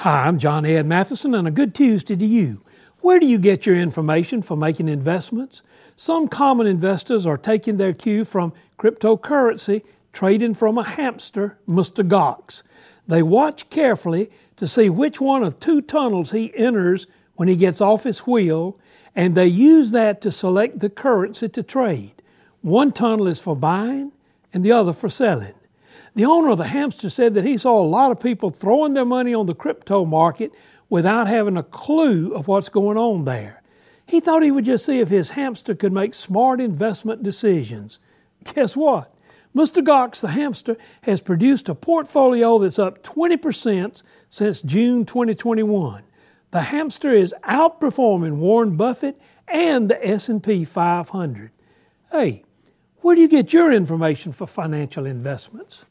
Hi, I'm John Ed Matheson, and a good Tuesday to you. Where do you get your information for making investments? Some common investors are taking their cue from cryptocurrency, trading from a hamster, Mr. Gox. They watch carefully to see which one of two tunnels he enters when he gets off his wheel, and they use that to select the currency to trade. One tunnel is for buying, and the other for selling. The owner of the hamster said that he saw a lot of people throwing their money on the crypto market without having a clue of what's going on there. He thought he would just see if his hamster could make smart investment decisions. Guess what? Mr. Gox, the hamster, has produced a portfolio that's up 20% since June 2021. The hamster is outperforming Warren Buffett and the S&P 500. Hey, where do you get your information for financial investments?